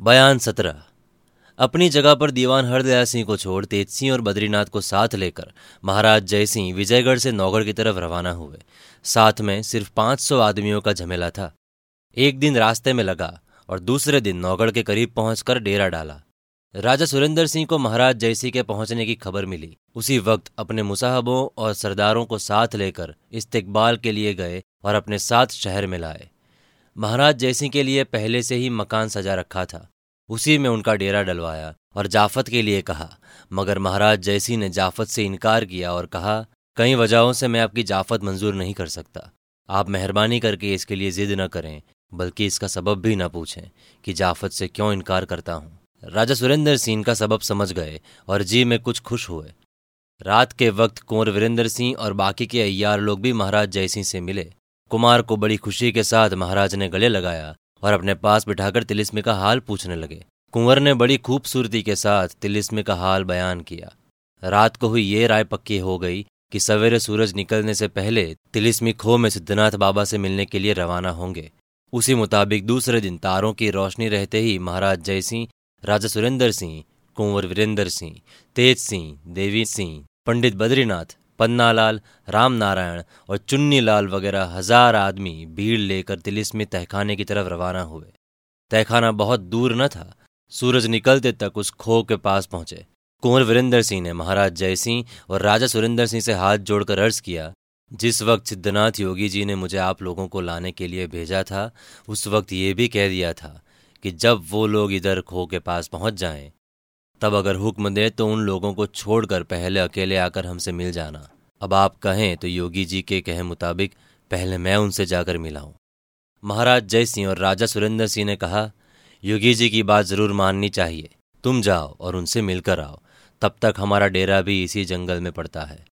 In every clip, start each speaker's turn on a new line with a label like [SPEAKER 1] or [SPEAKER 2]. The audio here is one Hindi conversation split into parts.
[SPEAKER 1] बयान सत्रह। अपनी जगह पर दीवान हरदयाल सिंह को छोड़ तेज सिंह और बद्रीनाथ को साथ लेकर महाराज जयसिंह विजयगढ़ से नौगढ़ की तरफ़ रवाना हुए। साथ में सिर्फ़ पाँच सौ आदमियों का झमेला था। एक दिन रास्ते में लगा और दूसरे दिन नौगढ़ के करीब पहुंचकर डेरा डाला। राजा सुरेंद्र सिंह को महाराज जयसिंह के पहुँचने की खबर मिली। उसी वक्त अपने मुसाहबों और सरदारों को साथ लेकर इस्तेकबाल के लिए गए और अपने साथ शहर में लाए। महाराज जयसिंह के लिए पहले से ही मकान सजा रखा था। उसी में उनका डेरा डलवाया और जाफत के लिए कहा, मगर महाराज जयसिंह ने जाफत से इनकार किया और कहा, कई वजहों से मैं आपकी जाफत मंजूर नहीं कर सकता। आप मेहरबानी करके इसके लिए जिद न करें, बल्कि इसका सबब भी न पूछें कि जाफत से क्यों इनकार करता हूँ। राजा सुरेंद्र सिंह का सबब समझ गए और जी में कुछ खुश हुए। रात के वक्त कुंवर वीरेंद्र सिंह और बाकी के अय्यार लोग भी महाराज जयसिंह से मिले। कुमार को बड़ी खुशी के साथ महाराज ने गले लगाया और अपने पास बिठाकर तिलिस्मी का हाल पूछने लगे। कुंवर ने बड़ी खूबसूरती के साथ तिलिस्मी का हाल बयान किया। रात को हुई ये राय पक्की हो गई कि सवेरे सूरज निकलने से पहले तिलिस्मी खो में सिद्धनाथ बाबा से मिलने के लिए रवाना होंगे। उसी मुताबिक दूसरे दिन तारों की रोशनी रहते ही महाराज जय सिंह राजा सुरेंद्र सिंह, कुंवर वीरेंद्र सिंह, तेज सिंह, देवी सिंह, पंडित बद्रीनाथ पन्नालाल, रामनारायण और चुन्नीलाल वगैरह हज़ार आदमी भीड़ लेकर तिलिस्मी तहखाने की तरफ़ रवाना हुए। तहखाना बहुत दूर न था। सूरज निकलते तक उस खो के पास पहुँचे। कुंवर वीरेंद्र सिंह ने महाराज जयसिंह और राजा सुरेंद्र सिंह से हाथ जोड़कर अर्ज़ किया, जिस वक्त सिद्धनाथ योगी जी ने मुझे आप लोगों को लाने के लिए भेजा था, उस वक्त ये भी कह दिया था कि जब वो लोग इधर खो के पास पहुँच जाएँ तब अगर हुक्म दे तो उन लोगों को छोड़कर पहले अकेले आकर हमसे मिल जाना। अब आप कहें तो योगी जी के कहे मुताबिक पहले मैं उनसे जाकर मिला हूँ महाराज जय सिंह और राजा सुरेंद्र सिंह ने कहा, योगी जी की बात ज़रूर माननी चाहिए। तुम जाओ और उनसे मिलकर आओ। तब तक हमारा डेरा भी इसी जंगल में पड़ता है।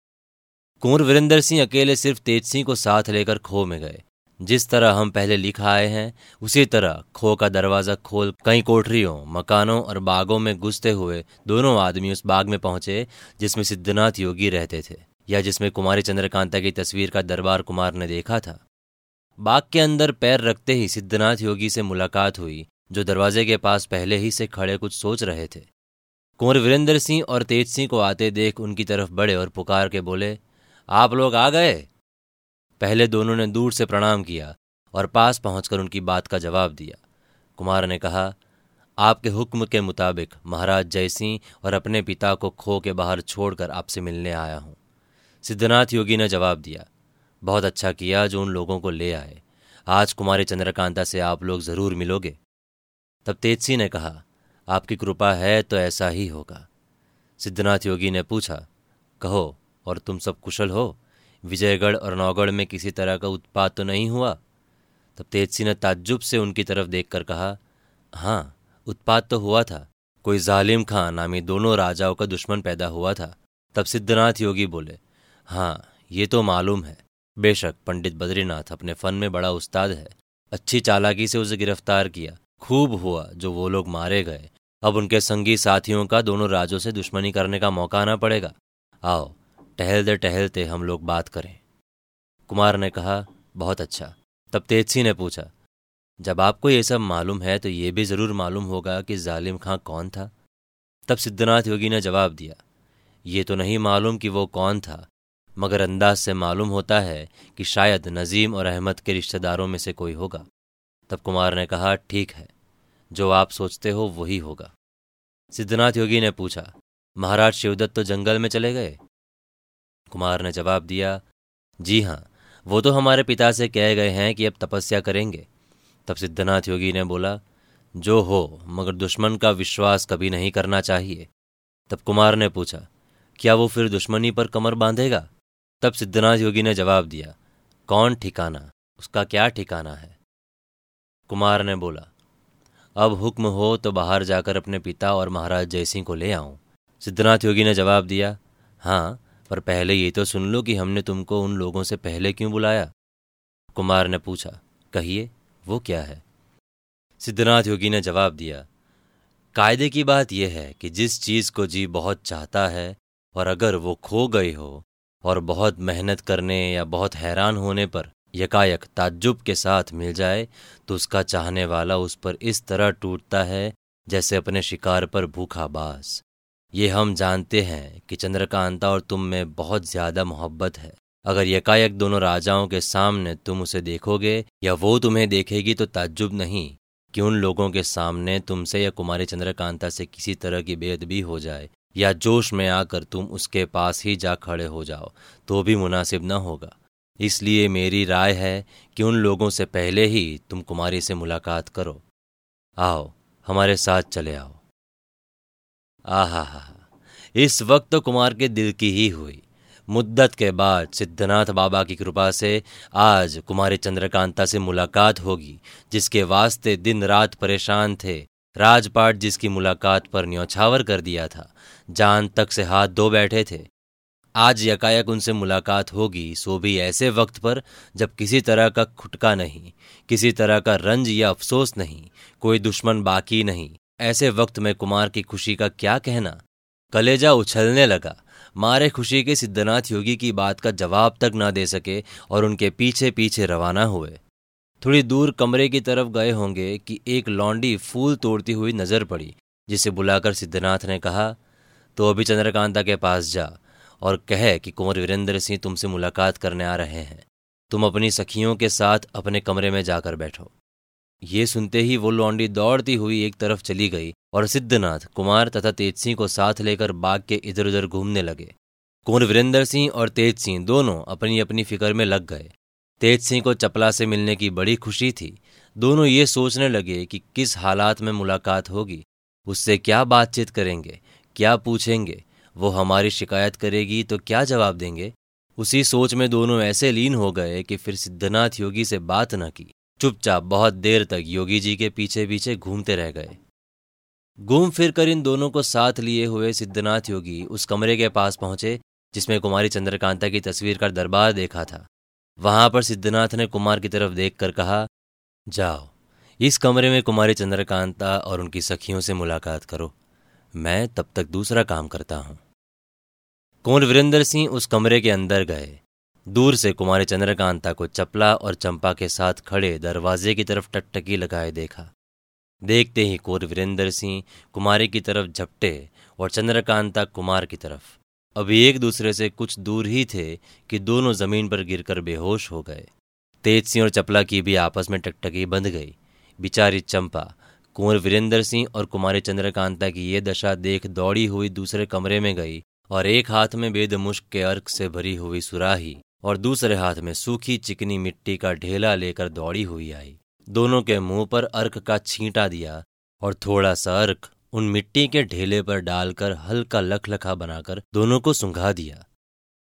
[SPEAKER 1] कुंवर वीरेंद्र सिंह अकेले सिर्फ़ तेज सिंह को साथ लेकर खो में गए। जिस तरह हम पहले लिख आए हैं, उसी तरह खो का दरवाज़ा खोल कई कोठरियों, मकानों और बागों में घुसते हुए दोनों आदमी उस बाग में पहुँचे, जिसमें सिद्धनाथ योगी रहते थे, या जिसमें कुमारी चंद्रकांता की तस्वीर का दरबार कुमार ने देखा था। बाग के अंदर पैर रखते ही सिद्धनाथ योगी से मुलाकात हुई, जो दरवाजे के पास पहले ही से खड़े कुछ सोच रहे थे। कुंवर वीरेंद्र सिंह और तेज सिंह को आते देख उनकी तरफ़ बढ़े और पुकार के बोले, आप लोग आ गए? पहले दोनों ने दूर से प्रणाम किया और पास पहुंचकर उनकी बात का जवाब दिया। कुमार ने कहा, आपके हुक्म के मुताबिक महाराज जयसिंह और अपने पिता को खो के बाहर छोड़कर आपसे मिलने आया हूँ। सिद्धनाथ योगी ने जवाब दिया, बहुत अच्छा किया जो उन लोगों को ले आए। आज कुमारी चंद्रकांता से आप लोग ज़रूर मिलोगे। तब तेजसी ने कहा, आपकी कृपा है तो ऐसा ही होगा। सिद्धनाथ योगी ने पूछा, कहो, और तुम सब कुशल हो? विजयगढ़ और नौगढ़ में किसी तरह का उत्पात तो नहीं हुआ? तब तेजसी ने ताज्जुब से उनकी तरफ़ देखकर कहा हाँ उत्पात तो हुआ था। कोई जालिम खां नामी दोनों राजाओं का दुश्मन पैदा हुआ था। तब सिद्धनाथ योगी बोले हाँ ये तो मालूम है। बेशक पंडित बद्रीनाथ अपने फन में बड़ा उस्ताद है। अच्छी चालाकी से उसे गिरफ़्तार किया। खूब हुआ जो वो लोग मारे गए। अब उनके संगी साथियों का दोनों राज्यों से दुश्मनी करने का मौका आना पड़ेगा। आओ टहलते टहलते हम लोग बात करें। कुमार ने कहा, बहुत अच्छा। तब तेजसी ने पूछा, जब आपको ये सब मालूम है तो ये भी ज़रूर मालूम होगा कि जालिम खां कौन था? तब सिद्धनाथ योगी ने जवाब दिया, ये तो नहीं मालूम कि वो कौन था, मगर अंदाज से मालूम होता है कि शायद नजीम और अहमद के रिश्तेदारों में से कोई होगा। तब कुमार ने कहा, ठीक है, जो आप सोचते हो वही होगा। सिद्धनाथ योगी ने पूछा, महाराज शिवदत्त तो जंगल में चले गए? कुमार ने जवाब दिया, जी हाँ वो तो हमारे पिता से कह गए हैं कि अब तपस्या करेंगे। तब सिद्धनाथ योगी ने बोला, जो हो, मगर दुश्मन का विश्वास कभी नहीं करना चाहिए। तब कुमार ने पूछा, क्या वो फिर दुश्मनी पर कमर बांधेगा? तब सिद्धनाथ योगी ने जवाब दिया, कौन ठिकाना? उसका क्या ठिकाना है? कुमार ने बोला, अब हुक्म हो तो बाहर जाकर अपने पिता और महाराज जयसिंह को ले आऊँ। सिद्धनाथ योगी ने जवाब दिया हाँ पर पहले ये तो सुन लो कि हमने तुमको उन लोगों से पहले क्यों बुलाया। कुमार ने पूछा, कहिए, वो क्या है? सिद्धनाथ योगी ने जवाब दिया, कायदे की बात यह है कि जिस चीज़ को जी बहुत चाहता है और अगर वो खो गई हो और बहुत मेहनत करने या बहुत हैरान होने पर यकायक ताज्जुब के साथ मिल जाए तो उसका चाहने वाला उस पर इस तरह टूटता है जैसे अपने शिकार पर भूखा बास। ये हम जानते हैं कि चंद्रकांता और तुम में बहुत ज़्यादा मोहब्बत है। अगर यकायक दोनों राजाओं के सामने तुम उसे देखोगे या वो तुम्हें देखेगी तो ताज्जुब नहीं कि उन लोगों के सामने तुमसे या कुमारी चंद्रकांता से किसी तरह की बेदबी हो जाए या जोश में आकर तुम उसके पास ही जा खड़े हो जाओ तो भी मुनासिब न होगा। इसलिए मेरी राय है कि उन लोगों से पहले ही तुम कुमारी से मुलाकात करो। आओ, हमारे साथ चले आओ। आहा इस वक्त तो कुमार के दिल की ही हुई। मुद्दत के बाद सिद्धनाथ बाबा की कृपा से आज कुमारी चंद्रकांता से मुलाकात होगी, जिसके वास्ते दिन रात परेशान थे। राजपाट जिसकी मुलाकात पर न्यौछावर कर दिया था। जान तक से हाथ धो बैठे थे। आज यकायक उनसे मुलाकात होगी, सो भी ऐसे वक्त पर जब किसी तरह का खुटका नहीं, किसी तरह का रंज या अफसोस नहीं, कोई दुश्मन बाकी नहीं। ऐसे वक्त में कुमार की खुशी का क्या कहना? कलेजा उछलने लगा। मारे खुशी के सिद्धनाथ योगी की बात का जवाब तक ना दे सके और उनके पीछे पीछे रवाना हुए। थोड़ी दूर कमरे की तरफ़ गए होंगे कि एक लौंडी फूल तोड़ती हुई नज़र पड़ी, जिसे बुलाकर सिद्धनाथ ने कहा तो अभी चंद्रकांता के पास जा और कहे कि कुंवर वीरेंद्र सिंह तुमसे मुलाकात करने आ रहे हैं। तुम अपनी सखियों के साथ अपने कमरे में जाकर बैठो। ये सुनते ही वो लौंडी दौड़ती हुई एक तरफ़ चली गई और सिद्धनाथ, कुमार तथा तेज सिंह को साथ लेकर बाग के इधर उधर घूमने लगे। कुंवर वीरेंद्र सिंह और तेज सिंह दोनों अपनी अपनी फ़िक्र में लग गए। तेज सिंह को चपला से मिलने की बड़ी खुशी थी। दोनों ये सोचने लगे कि किस हालात में मुलाकात होगी। उससे क्या बातचीत करेंगे? क्या पूछेंगे? वो हमारी शिकायत करेगी तो क्या जवाब देंगे? उसी सोच में दोनों ऐसे लीन हो गए कि फिर सिद्धनाथ योगी से बात न की। चुपचाप बहुत देर तक योगी जी के पीछे पीछे घूमते रह गए। घूम फिर कर इन दोनों को साथ लिए हुए सिद्धनाथ योगी उस कमरे के पास पहुँचे, जिसमें कुमारी चंद्रकांता की तस्वीर का दरबार देखा था। वहाँ पर सिद्धनाथ ने कुमार की तरफ़ देखकर कहा, जाओ, इस कमरे में कुमारी चंद्रकांता और उनकी सखियों से मुलाकात करो। मैं तब तक दूसरा काम करता हूँ। कुंवर वीरेंद्र सिंह उस कमरे के अंदर गए। दूर से कुमारी चंद्रकांता को चपला और चंपा के साथ खड़े दरवाजे की तरफ़ टकटकी लगाए देखा। देखते ही कुंवर वीरेंद्र सिंह कुमारी की तरफ़ झपटे और चंद्रकांता कुमार की तरफ़। अभी एक दूसरे से कुछ दूर ही थे कि दोनों ज़मीन पर गिरकर बेहोश हो गए। तेज सिंह और चपला की भी आपस में टकटकी बंध गई। बिचारी चंपा, कुंवर वीरेंद्र सिंह और कुमारी चंद्रकांता की ये दशा देख दौड़ी हुई दूसरे कमरे में गई और एक हाथ में बेद मुश्क के अर्क से भरी हुई सुराही। और दूसरे हाथ में सूखी चिकनी मिट्टी का ढेला लेकर दौड़ी हुई आई। दोनों के मुँह पर अर्क का छींटा दिया और थोड़ा सा अर्क उन मिट्टी के ढेले पर डालकर हल्का लखलखा बनाकर दोनों को सुंघा दिया।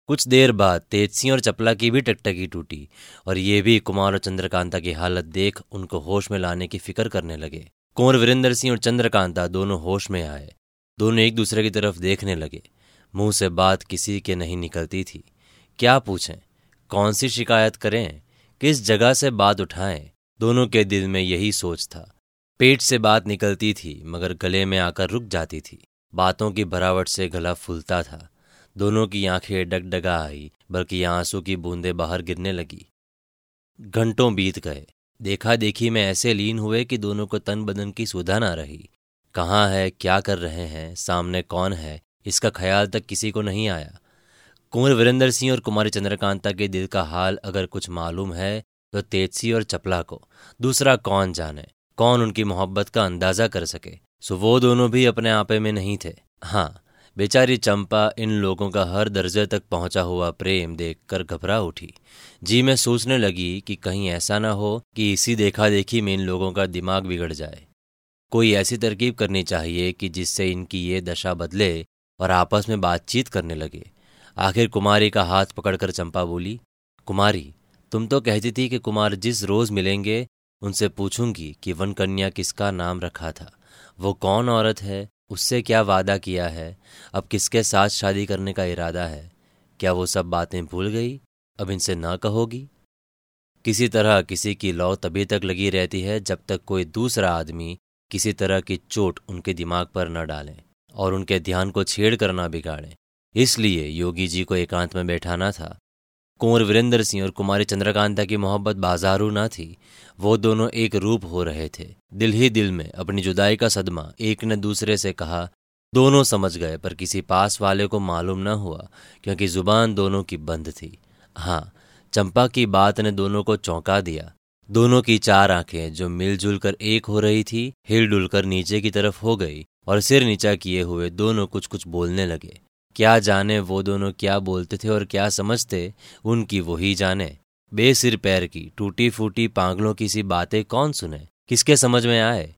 [SPEAKER 1] कुछ देर बाद तेजसी और चपला की भी टकटकी टूटी और ये भी कुमार और चंद्रकांता की हालत देख उनको होश में लाने की फ़िक्र करने लगे। कुंवर वीरेंद्र सिंह और चंद्रकांता दोनों होश में आए। दोनों एक दूसरे की तरफ़ देखने लगे। मुँह से बात किसी के नहीं निकलती थी। क्या पूछें? कौन सी शिकायत करें? किस जगह से बात उठाएँ? दोनों के दिल में यही सोच था। पेट से बात निकलती थी, मगर गले में आकर रुक जाती थी। बातों की भरावट से गला फूलता था। दोनों की आँखें डगडगा आई, बल्कि आँसू की बूंदें बाहर गिरने लगी। घंटों बीत गए। देखा देखी में ऐसे लीन हुए कि दोनों को तन बदन की सुधा ना रही। कहाँ है, क्या कर रहे हैं, सामने कौन है, इसका ख्याल तक किसी को नहीं आया। कुंवर वीरेंद्र सिंह और कुमारी चंद्रकांता के दिल का हाल अगर कुछ मालूम है तो तेजसी और चपला को। दूसरा कौन जाने? कौन उनकी मोहब्बत का अंदाज़ा कर सके? सो वो दोनों भी अपने आपे में नहीं थे। हाँ बेचारी चंपा इन लोगों का हर दर्जे तक पहुँचा हुआ प्रेम देखकर घबरा उठी। जी, मैं सोचने लगी कि कहीं ऐसा ना हो कि इसी देखा देखी में इन लोगों का दिमाग बिगड़ जाए। कोई ऐसी तरकीब करनी चाहिए कि जिससे इनकी ये दशा बदले और आपस में बातचीत करने लगे। आखिर कुमारी का हाथ पकड़कर चंपा बोली, कुमारी, तुम तो कहती थी कि कुमार जिस रोज मिलेंगे, उनसे पूछूँगी कि वन कन्या किसका नाम रखा था। वो कौन औरत है? उससे क्या वादा किया है? अब किसके साथ शादी करने का इरादा है? क्या वो सब बातें भूल गई? अब इनसे ना कहोगी? किसी तरह किसी की लौ तभी तक लगी रहती है जब तक कोई दूसरा आदमी किसी तरह की चोट उनके दिमाग पर न डाले और उनके ध्यान को छेड़ कर ना बिगाड़े। इसलिए योगी जी को एकांत में बैठाना था। कुंवर वीरेंद्र सिंह और कुमारी चंद्रकांता की मोहब्बत बाजारू ना थी। वो दोनों एक रूप हो रहे थे। दिल ही दिल में अपनी जुदाई का सदमा एक ने दूसरे से कहा, दोनों समझ गए, पर किसी पास वाले को मालूम न हुआ, क्योंकि ज़ुबान दोनों की बंद थी। हाँ चंपा की बात ने दोनों को चौंका दिया। दोनों की चार आँखें जो मिलजुल कर एक हो रही थी हिल डुल कर नीचे की तरफ़ हो गई और सिर नीचा किए हुए दोनों कुछ कुछ बोलने लगे। क्या जाने वो दोनों क्या बोलते थे और क्या समझते, उनकी वो ही जाने। बेसिर पैर की टूटी फूटी पागलों की सी बातें कौन सुने? किसके समझ में आए?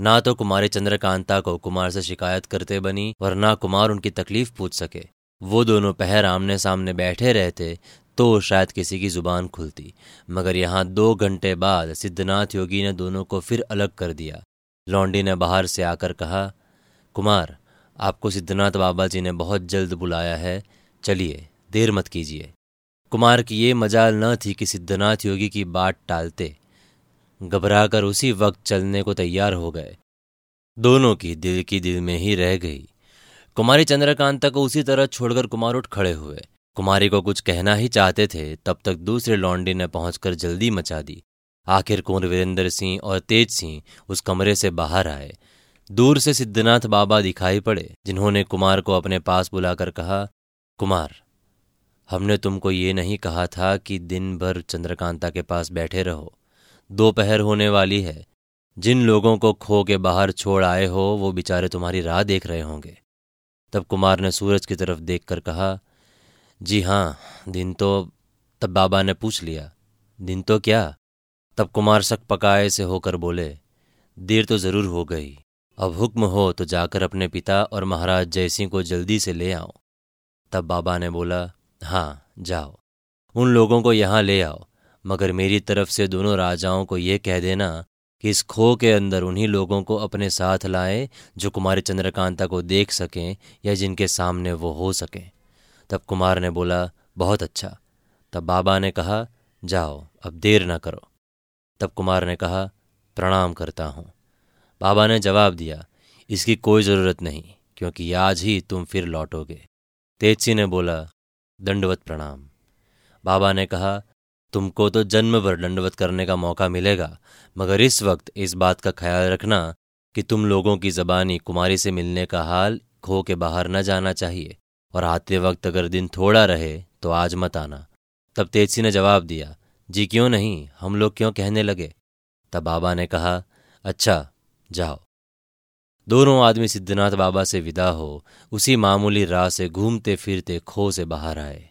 [SPEAKER 1] ना तो कुमारी चंद्रकांता को कुमार से शिकायत करते बनी, और ना कुमार उनकी तकलीफ़ पूछ सके। वो दोनों पहर आमने सामने बैठे रहते तो शायद किसी की ज़ुबान खुलती। मगर यहाँ दो घंटे बाद सिद्धनाथ योगी ने दोनों को फिर अलग कर दिया। लौंडी ने बाहर से आकर कहा, कुमार आपको सिद्धनाथ बाबा जी ने बहुत जल्द बुलाया है। चलिए, देर मत कीजिए। कुमार की ये मजाल न थी कि सिद्धनाथ योगी की बात टालते। घबराकर उसी वक्त चलने को तैयार हो गए। दोनों की दिल की दिल में ही रह गई। कुमारी चंद्रकांता को उसी तरह छोड़कर कुमार उठ खड़े हुए। कुमारी को कुछ कहना ही चाहते थे, तब तक दूसरे लौंडी ने पहुंचकर जल्दी मचा दी। आखिर कुंवर वीरेंद्र सिंह और तेज सिंह उस कमरे से बाहर आए। दूर से सिद्धनाथ बाबा दिखाई पड़े, जिन्होंने कुमार को अपने पास बुलाकर कहा, कुमार, हमने तुमको ये नहीं कहा था कि दिन भर चंद्रकांता के पास बैठे रहो। दोपहर होने वाली है। जिन लोगों को खो के बाहर छोड़ आए हो, वो बेचारे तुम्हारी राह देख रहे होंगे। तब कुमार ने सूरज की तरफ़ देखकर कहा, जी हाँ दिन तो तब बाबा ने पूछ लिया, दिन तो क्या? तब कुमार शक पकाए से होकर बोले, देर तो ज़रूर हो गई। अब हुक्म हो तो जाकर अपने पिता और महाराज जयसिंह को जल्दी से ले आओ। तब बाबा ने बोला हाँ जाओ। उन लोगों को यहाँ ले आओ। मगर मेरी तरफ़ से दोनों राजाओं को यह कह देना कि इस खो के अंदर उन्हीं लोगों को अपने साथ लाए जो कुमारी चंद्रकांता को देख सकें या जिनके सामने वो हो सकें। तब कुमार ने बोला, बहुत अच्छा। तब बाबा ने कहा, जाओ, अब देर ना करो। तब कुमार ने कहा, प्रणाम करता हूँ। बाबा ने जवाब दिया, इसकी कोई ज़रूरत नहीं, क्योंकि आज ही तुम फिर लौटोगे। तेजसी ने बोला, दंडवत प्रणाम। बाबा ने कहा, तुमको तो जन्म भर दंडवत करने का मौका मिलेगा, मगर इस वक्त इस बात का ख्याल रखना कि तुम लोगों की जबानी कुमारी से मिलने का हाल खो के बाहर न जाना चाहिए, और आते वक्त अगर दिन थोड़ा रहे तो आज मत आना। तब तेजसी ने जवाब दिया, जी क्यों नहीं, हम लोग क्यों कहने लगे? तब बाबा ने कहा अच्छा जाओ। दोनों आदमी सिद्धनाथ बाबा से विदा हो, उसी मामूली राह से घूमते फिरते खो से बाहर आए।